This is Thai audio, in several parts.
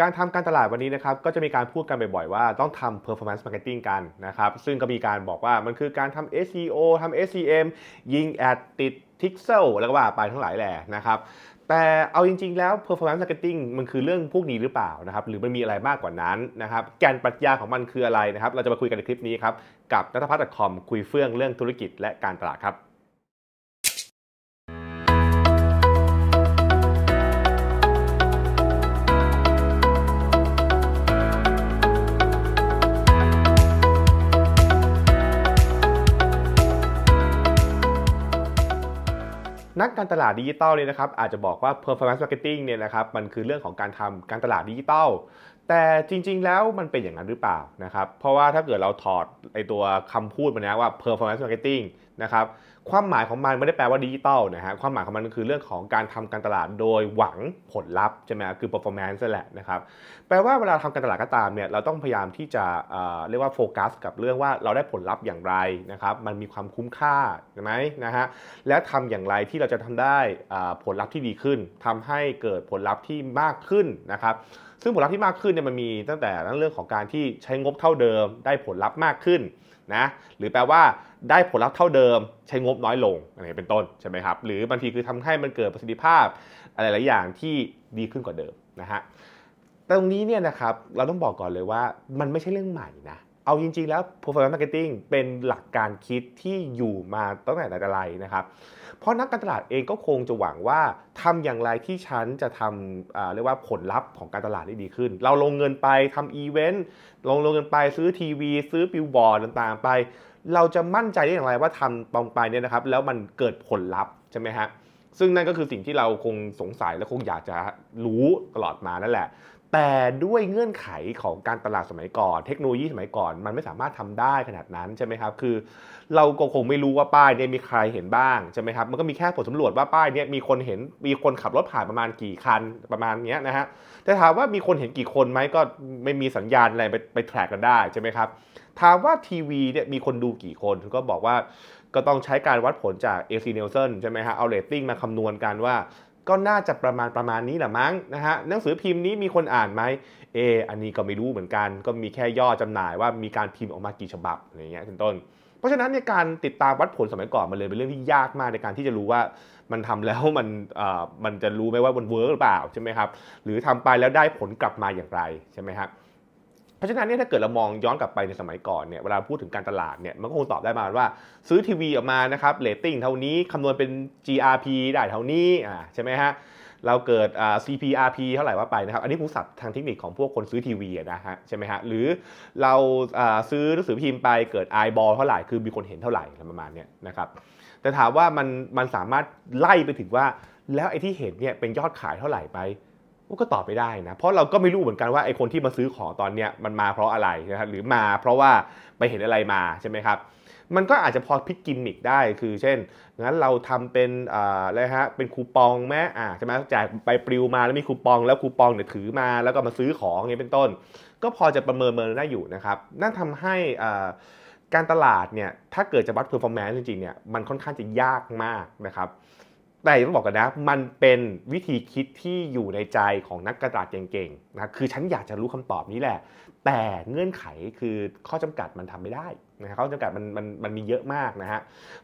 การทำการตลาดวันนี้นะครับก็จะมีการพูดกันบ่อยๆ ว่าต้องทำ performance marketing กันนะครับซึ่งก็มีการบอกว่ามันคือการทำ SEO ทำ SEM ยิงแอดติด pixel แล้วก็ว่าไปทั้งหลายแหละนะครับแต่เอาจริงๆแล้ว performance marketing มันคือเรื่องพวกนี้หรือเปล่านะครับหรือมันมีอะไรมากกว่านั้นนะครับแกนปรัชญาของมันคืออะไรนะครับเราจะมาคุยกันในคลิปนี้ครับกับนัทพัฒน์ .com คุยเฟื่องเรื่องธุรกิจและการตลาดครับ นักการตลาดดิจิตอลเนี่ยนะครับอาจจะบอกว่า performance marketing เนี่ยนะครับมันคือเรื่องของการทำการตลาดดิจิตอลแต่จริงๆ แล้วมันเป็นอย่างนั้นหรือเปล่านะครับ เพราะว่าถ้าเกิดเราถอดไอตัวคำพูดมานะว่า performance marketing นะครับ ความหมายของมันไม่ได้แปลว่าดิจิตอลนะฮะความหมายของมันคือเรื่องของการทำการตลาดโดยหวังผลลัพธ์ใช่ไหมคือ performance นั่นแหละนะครับแปลว่าเวลาทำการตลาดก็ตามเนี่ยเราต้องพยายามที่จะเรียกว่าโฟกัส กับเรื่องว่าเราได้ผลลัพธ์อย่างไรนะครับมันมีความคุ้มค่าใช่ไหมนะฮะและทำอย่างไรที่เราจะทำได้ผลลัพธ์ที่ดีขึ้นทำให้เกิดผลลัพธ์ที่มากขึ้นนะครับ ซึ่งผลลัพธ์ที่มากขึ้นเนี่ยมันมีตั้งแต่เรื่องของการที่ใช้งบเท่าเดิม ได้ผลลัพธ์มากขึ้นนะหรือแปลว่าได้ผลลัพธ์เท่าเดิม ใช้งบน้อยลงอะไรเป็นต้นใช่ไหมครับหรือบางทีคือทำให้มันเกิดประสิทธิภาพอะไรหลายอย่างที่ดีขึ้นกว่าเดิมนะฮะตรงนี้เนี่ยนะครับเราต้องบอกก่อนเลยว่ามันไม่ใช่เรื่องใหม่นะ เอาจริงๆแล้ว performance marketing เป็นหลักการคิดที่อยู่มาตั้งแต่ไหนแต่ไรนะครับ เพราะนักการตลาดเองก็คงจะหวังว่าทำอย่างไรที่ฉันจะทำเรียกว่าผลลัพธ์ของการตลาดได้ดีขึ้น เราลงเงินไปทำอีเวนต์ลงลงเงินไปซื้อทีวี ซื้อบิลบอร์ดต่างๆไป เราจะมั่นใจได้อย่างไรว่าทำตรงไปเนี่ยนะครับ แล้วมันเกิดผลลัพธ์ใช่ไหมฮะซึ่งนั่นก็คือสิ่งที่เราคงสงสัยและคงอยากจะรู้ตลอดมานั่นแหละ แต่ด้วยเงื่อนไขของการตลาดสมัยก่อน เทคโนโลยีสมัยก่อน มันไม่สามารถทำได้ขนาดนั้นใช่ไหมครับ คือ เราก็คงไม่รู้ว่าป้ายเนี่ยมีใครเห็นบ้างใช่ไหมครับ มันก็มีแค่ผลสำรวจว่าป้ายเนี่ยมีคนเห็น มีคนขับรถผ่านประมาณกี่คันประมาณนี้นะฮะ แต่ถามว่ามีคนเห็นกี่คนไหมก็ไม่มีสัญญาณอะไรไปไปแทร็กกันได้ใช่ไหมครับ ถามว่าทีวีเนี่ยมีคนดูกี่คนก็บอกว่าก็ต้องใช้การวัดผลจาก AC Nielsen ใช่ไหมฮะ เอาเรตติ้งมาคำนวณกันว่า ก็น่าจะประมาณประมาณนี้แหละมั้งนะฮะหนังสือพิมพ์นี้มีคนอ่านไหมเอออันนี้ก็ไม่รู้เหมือนกัน ก็มีแค่ย่อจำหน่ายว่ามีการพิมพ์ออกมากี่ฉบับอะไรเงี้ยเป็นต้น เพราะฉะนั้นในการติดตามวัดผลสมัยก่อนมันเลยเป็นเรื่องที่ยากมากในการที่จะรู้ว่ามันทำแล้วมันเอ่อมันจะรู้ไหมว่ามันเวิร์กหรือเปล่าใช่ไหมครับหรือทำไปแล้วได้ผลกลับมาอย่างไรใช่ไหมครับ ราะฉะนั้นเนี่ยถ้าเกิดเรามองย้อนกลับไปในสมัยก่อนเนี่ยเวลาพูดถึงการตลาดเนี่ยมันก็คงตอบได้มาว่า ซื้อทีวีออกมานะครับเรตติ้งเท่านี้คำนวณเป็น GRP ได้เท่านี้อ่าใช่ไหมฮะเราเกิด CPRP เท่าไหร่ว่าไปนะครับอันนี้ผู้สับทางเทคนิคของพวกคนซื้อทีวีนะฮะใช่ไหมฮะหรือเราซื้อหนังสือพิมพ์ไปเกิด eyeball เท่าไหร่คือมีคนเห็นเท่าไหร่ประมาณนี้นะครับแต่ถามว่ามันมันสามารถไล่ไปถึงว่าแล้วไอ้ที่เห็นเนี่ยเป็นยอดขายเท่าไหร่ไป ก็ตอบไม่ได้นะ เพราะเราก็ไม่รู้เหมือนกันว่าไอ้คนที่มาซื้อของตอนเนี้ยมันมาเพราะอะไรนะครับหรือมาเพราะว่าไปเห็นอะไรมาใช่ไหมครับมันก็อาจจะพอพลิกกิมมิกได้คือเช่นงั้นเราทำเป็นอะไรฮะเป็นคูปองแม้อ่าใช่ไหมแจกใบปลิวมาแล้วมีคูปองแล้วคูปองเนี่ยถือมาแล้วก็มาซื้อของอย่างนี้เป็นต้น ก็พอจะประเมินเมินได้อยู่นะครับนั่นทำให้การตลาดเนี่ยถ้าเกิดจะวัด performance จริงๆเนี่ยมันค่อนข้างจะยากมากนะครับ แต่ต้องบอกกันนะ มันเป็นวิธีคิดที่อยู่ในใจของนักการตลาดเก่งๆนะคือฉันอยากจะรู้คำตอบนี้แหละ แต่เงื่อนไขคือข้อจำกัดมันทำไม่ได้นะข้อจำกัดมันมันมันมีเยอะมากนะฮะ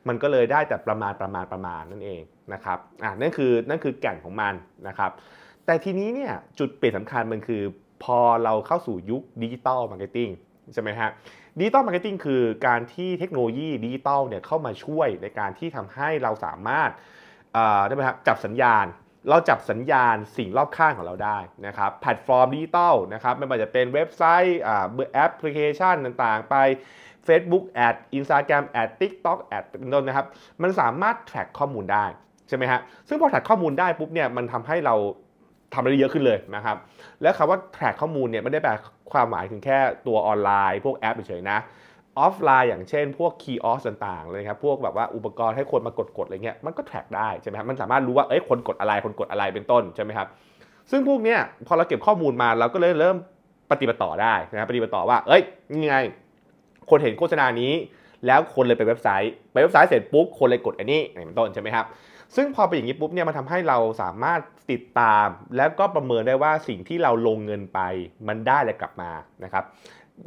มันก็เลยได้แต่ประมาณประมาณประมาณนั่นเองนะครับอ่านั่นคือนั่นคือแก่นของมันนะครับ แต่ทีนี้เนี่ยจุดเปลี่ยนสำคัญมันคือ พอเราเข้าสู่ยุค digital marketing ใช่ไหมฮะ digital marketing คือการที่เทคโนโลยีดิจิตอลเนี่ยเข้ามาช่วยในการที่ทำให้เราสามารถ ได้ไหมครับจับสัญญาณ เราจับสัญญาณสิ่งรอบข้างของเราได้นะครับแพลตฟอร์มดิจิตอลนะครับไม่ว่าจะเป็นเว็บไซต์แอปพลิเคชันต่างๆ ไป Facebook แอด Instagram แอด TikTok แอดเป็นต้นนะครับ มันสามารถ track ข้อมูลได้ใช่ไหมฮะซึ่งพอ track ข้อมูลได้ปุ๊บเนี่ยมันทำให้เราทำอะไรได้เยอะขึ้นเลยนะครับ แล้วคำว่า track ข้อมูลเนี่ยไม่ได้แปลความหมายถึงแค่ตัวออนไลน์ พวกแอปเฉยๆนะ ออฟไลน์อย่างเช่น พวก kiosk ต่างๆเลยครับพวกแบบว่าอุปกรณ์ให้คนมากดๆอะไรเงี้ยมันก็ track ได้ใช่ไหมครับมันสามารถรู้ว่าเอ้ยคนกดอะไรคนกดอะไรเป็นต้นใช่ไหมครับซึ่งพวกเนี้ยพอเราเก็บข้อมูลมาเราก็เลยเริ่มปฏิบัติต่อได้นะครับปฏิบัติต่อว่า เอ้ยนี่ไง คนเห็นโฆษณานี้ แล้วคนเลยไปเว็บไซต์ไปเว็บไซต์เสร็จปุ๊บคนเลยกดอันนี้เป็นต้นใช่ไหมครับซึ่งพอเป็นอย่างนี้ปุ๊บเนี่ยมันทำให้เราสามารถติดตาม แล้วก็ประเมินได้ว่าสิ่งที่เราลงเงินไปมันได้อะไรกลับมานะครับ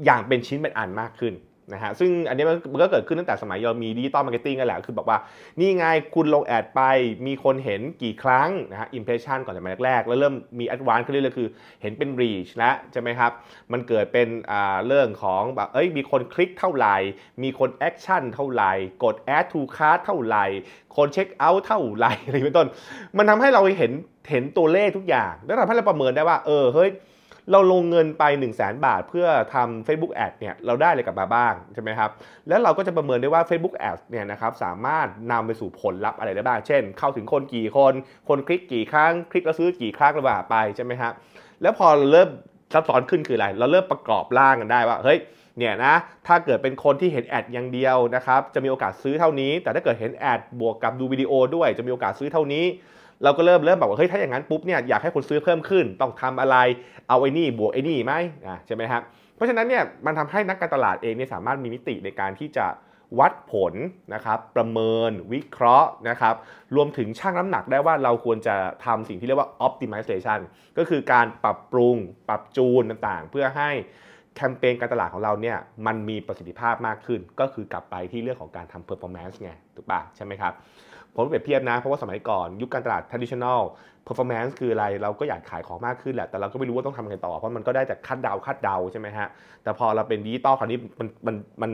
อย่างเป็นชิ้นเป็นอันมากขึ้น นะฮะซึ่งอันนี้มันก็เกิดขึ้นตั้งแต่สมัยเรามี digital marketing กันแหละ คือบอกว่านี่ไงคุณลง ad ไปมีคนเห็นกี่ครั้งนะฮะ impression ก่อนจาแรกๆ แล้วเริ่มมี advance ขึ้นเรื่อยๆคือเห็นเป็น reach แล้วใช่ไหมครับ มันเกิดเป็นอ่าเรื่องของแบบเอ้ยมีคนคลิกเท่าไหร่ มีคน action เท่าไหร่ กด add to cart เท่าไหร่ คนเช็คเอาท์เท่าไหร่อะไรเป็นต้น มันทำให้เราเห็นเห็นตัวเลขทุกอย่าง แล้วทำให้เราประเมินได้ว่าเออเฮ้ย เราลงเงินไป 1 0 0 0 0 บาท เพื่อทำ Facebook Ad เนี่ยเราได้อะไรกลับมาบ้างใช่ไหมครับแล้วเราก็จะประเมินได้ว่า Facebook Ad เนี่ยนะครับสามารถนำไปสู่ผลลัพธ์อะไรได้บ้าง เช่น เข้าถึงคนกี่คน คนคลิกกี่ครั้ง คลิกแล้วซื้อกี่ครั้งระบาไปใช่ไหมครับแล้วพอเริ่มซับซ้อนขึ้นคืออะไร เราเริ่มประกอบร่างกันได้ว่าเฮ้ยเนี่ยนะถ้าเกิดเป็นคนที่เห็นแอดอย่างเดียวนะครับจะมีโอกาสซื้อเท่านี้ แต่ถ้าเกิดเห็นแอดบวกกับดูวิดีโอด้วยจะมีโอกาสซื้อเท่านี้ เราก็เริ่มเริ่มบอกว่าเฮ้ยถ้าอย่างนั้นปุ๊บเนี่ยอยากให้คนซื้อเพิ่มขึ้น ต้องทำอะไรเอาไอ้นี่บวกไอ้นี่ไหมอะใช่ไหมครับเพราะฉะนั้นเนี่ยมันทำให้นักการตลาดเองเนี่ยสามารถมีมิติในการที่จะวัดผลนะครับประเมินวิเคราะห์นะครับรวมถึงชั่งน้ำหนักได้ว่าเราควรจะทำสิ่งที่เรียกว่า optimization ก็คือการปรับปรุงปรับจูนต่างๆ เพื่อให้แคมเปญการตลาดของเราเนี่ยมันมีประสิทธิภาพมากขึ้น ก็คือกลับไปที่เรื่องของการทำ performance ไงถูกปะใช่ไหมครับ ผมเปรียบเทียบนะ เพราะว่าสมัยก่อนยุคการตลาด traditional performance คืออะไร เราก็อยากขายของมากขึ้นแหละ แต่เราก็ไม่รู้ว่าต้องทำยังไงต่อ เพราะมันก็ได้แต่คาดเดาคาดเดาใช่ไหมฮะ แต่พอเราเป็นดิจิตอลคราวนี้มันมันมัน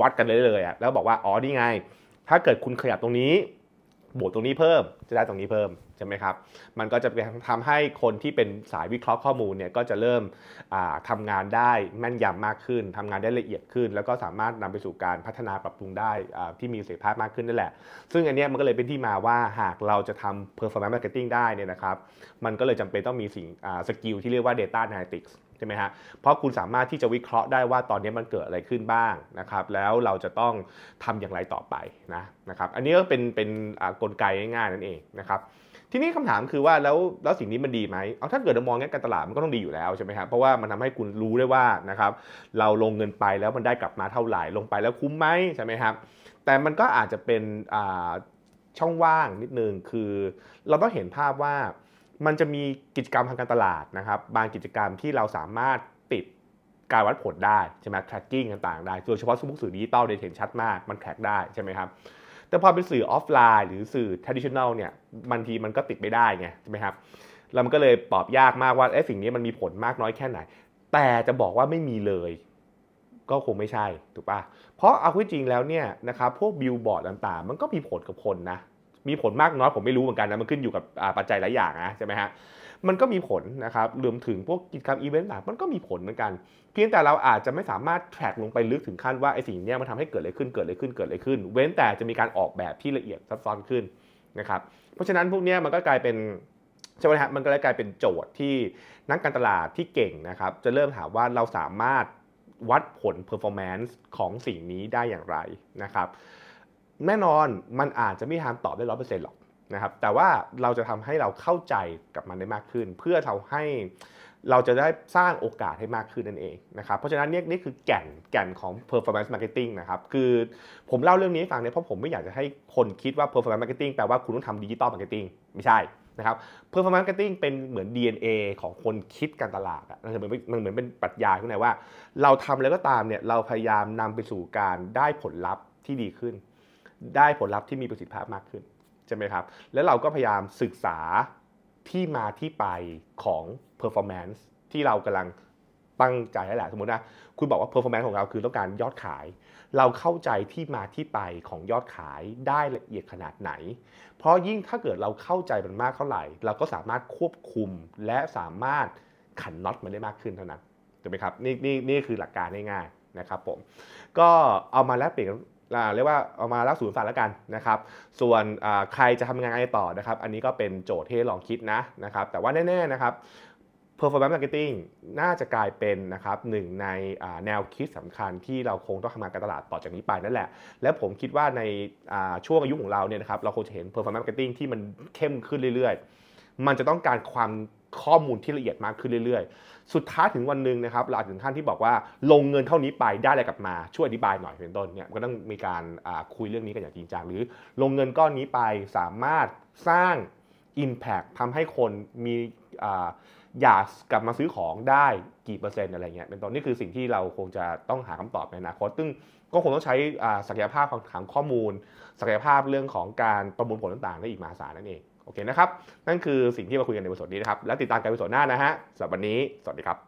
วัดกันเลยเลยอะแล้วบอกว่า อ๋อ นี่ไง ถ้าเกิดคุณขยับตรงนี้ บวกตรงนี้เพิ่ม จะได้ตรงนี้เพิ่ม ใช่ไหมครับ มันก็จะทำให้คนที่เป็นสายวิเคราะห์ข้อมูลเนี่ยก็จะเริ่มทำงานได้แม่นยำมากขึ้นทำงานได้ละเอียดขึ้น แล้วก็สามารถนำไปสู่การพัฒนาปรับปรุงได้ที่มีประสิทธิภาพมากขึ้นนั่นแหละ ซึ่งอันนี้มันก็เลยเป็นที่มาว่าหากเราจะทำ performance marketing ได้เนี่ยนะครับ มันก็เลยจำเป็นต้องมีสิ่งสกิลที่เรียกว่า data analytics ใช่ไหมฮะ เพราะคุณสามารถที่จะวิเคราะห์ได้ว่าตอนนี้มันเกิดอะไรขึ้นบ้างนะครับ แล้วเราจะต้องทำอย่างไรต่อไปนะนะครับ อันนี้ก็เป็นเป็นกลไกง่ายๆนั่นเองนะครับ ทีนี้คำถามคือว่าแล้วแล้วสิ่งนี้มันดีไหมเอาถ้าเกิดเรามองแง่การตลาดมันก็ต้องดีอยู่แล้วใช่ไหมครับเพราะว่ามันทำให้คุณรู้ได้ว่านะครับเราลงเงินไปแล้วมันได้กลับมาเท่าไหร่ลงไปแล้วคุ้มไหมใช่ไหมครับแต่มันก็อาจจะเป็นช่องว่างนิดนึงคือ เราต้องเห็นภาพว่ามันจะมีกิจกรรมทางการตลาดนะครับบางกิจกรรมที่เราสามารถติดการวัดผลได้ใช่ไหม tracking ต่างๆได้โดยเฉพาะสมุกสื่อดิจิตอลเห็นชัดมากมันแทร็กได้ใช่ไหมครับ แต่พอเป็นสื่อออฟไลน์ หรือสื่อ traditional เนี่ยบางทีมันก็ติดไม่ได้ไงใช่ไหมครับแล้วมันก็เลยตอบยากมากว่าไอ้สิ่งนี้มันมีผลมากน้อยแค่ไหน แต่จะบอกว่าไม่มีเลย ก็คงไม่ใช่ถูกปะเพราะเอาจริงแล้วเนี่ยนะครับพวกบิลบอร์ดต่างๆ มันก็มีผลกับคนนะมีผลมากน้อยผมไม่รู้เหมือนกันนะมันขึ้นอยู่กับปัจจัยหลายอย่างนะใช่ไหมฮะ มันก็มีผลนะครับรวมถึงพวกกิจกรรมอีเวนต์ต่างมันก็มีผลเหมือนกัน เพียงแต่เราอาจจะไม่สามารถ track ลงไปลึกถึงขั้นว่าไอ้สิ่งนี้มันทำให้เกิดอะไรขึ้นเกิดอะไรขึ้นเกิดอะไรขึ้น เว้นแต่จะมีการออกแบบที่ละเอียดซับซ้อนขึ้นนะครับเพราะฉะนั้นพวกนี้มันก็กลายเป็นใช่ไหมฮะมันก็เลยกลายเป็นโจทย์ที่นักการตลาดที่เก่งนะครับ จะเริ่มถามว่าเราสามารถวัดผล performance ของสิ่งนี้ได้อย่างไรนะครับ แน่นอนมันอาจจะไม่ทำตอบได้ร้อยเปอร์เซ็นต์หรอก นะครับแต่ว่าเราจะทำให้เราเข้าใจกับมันได้มากขึ้น เพื่อทำให้เราจะได้สร้างโอกาสให้มากขึ้นนั่นเองนะครับเพราะฉะนั้นนี่นี่คือแก่นแก่นของ performance marketing นะครับคือผมเล่าเรื่องนี้ให้ฟังเนี่ยเพราะผมไม่อยากจะให้คนคิดว่า performance marketing แปลว่าคุณต้องทำ digital marketing ไม่ใช่นะครับ performance marketing เป็นเหมือน DNA ของคนคิดการตลาดอะมันเหมือนมันเหมือนเป็นปรัชญาข้างในว่า เราทำแล้วก็ตามเนี่ยเราพยายามนำไปสู่การได้ผลลัพธ์ที่ดีขึ้น ได้ผลลัพธ์ที่มีประสิทธิภาพมากขึ้น ใช่ไหมครับ แล้วเราก็พยายามศึกษาที่มาที่ไปของ performance ที่เรากำลังตั้งใจแล้วแหละสมมตินะคุณบอกว่า performance ของเราคือต้องการยอดขาย เราเข้าใจที่มาที่ไปของยอดขายได้ละเอียดขนาดไหน เพราะยิ่งถ้าเกิดเราเข้าใจมันมากเท่าไหร่ เราก็สามารถควบคุมและสามารถขันน็อตมันได้มากขึ้นเท่านั้นถูกไหมครับนี่นี่นี่คือหลักการง่ายๆนะครับผมก็เอามาแลกเปลี่ยน เรียกว่าเอามาเล่าสู่ฟังแล้วกันนะครับ ส่วนใครจะทำงานอะไรต่อนะครับ อันนี้ก็เป็นโจทย์ที่ลองคิดนะนะครับ แต่ว่าแน่ๆนะครับ performance marketing น่าจะกลายเป็นนะครับหนึ่งในแนวคิดสำคัญที่เราคงต้องทำงานการตลาดต่อจากนี้ไปนั่นแหละ และผมคิดว่าในช่วงอายุของเราเนี่ยนะครับเราคงจะเห็น performance marketing ที่มันเข้มขึ้นเรื่อยๆ มันจะต้องการความ ข้อมูลที่ละเอียดมากขึ้นเรื่อยๆ สุดท้ายถึงวันหนึ่งนะครับ เราอาจถึงขั้นที่บอกว่าลงเงินเท่านี้ไปได้อะไรกลับมาช่วยอธิบายหน่อยเป็นต้นเนี่ยก็ต้องมีการคุยเรื่องนี้กันอย่างจริงจังหรือ ลงเงินก้อนนี้ไปสามารถสร้าง Impact ทำให้คนมีอยากกลับมาซื้อของได้กี่เปอร์เซ็นต์อะไรเงี้ยเป็นต้นนี่คือสิ่งที่เราคงจะต้องหาคำตอบในอนาคตซึ่งก็คงต้องใช้ศักยภาพของข้อมูล ศักยภาพเรื่องของการประมวลผลต่างๆได้อีกมหาศาลนั่นเอง โอเคนะครับ นั่นคือสิ่งที่มาคุยกันในวันนี้นะครับ แล้วติดตามกันในวันหน้านะฮะสำหรับวันนี้ สวัสดีครับ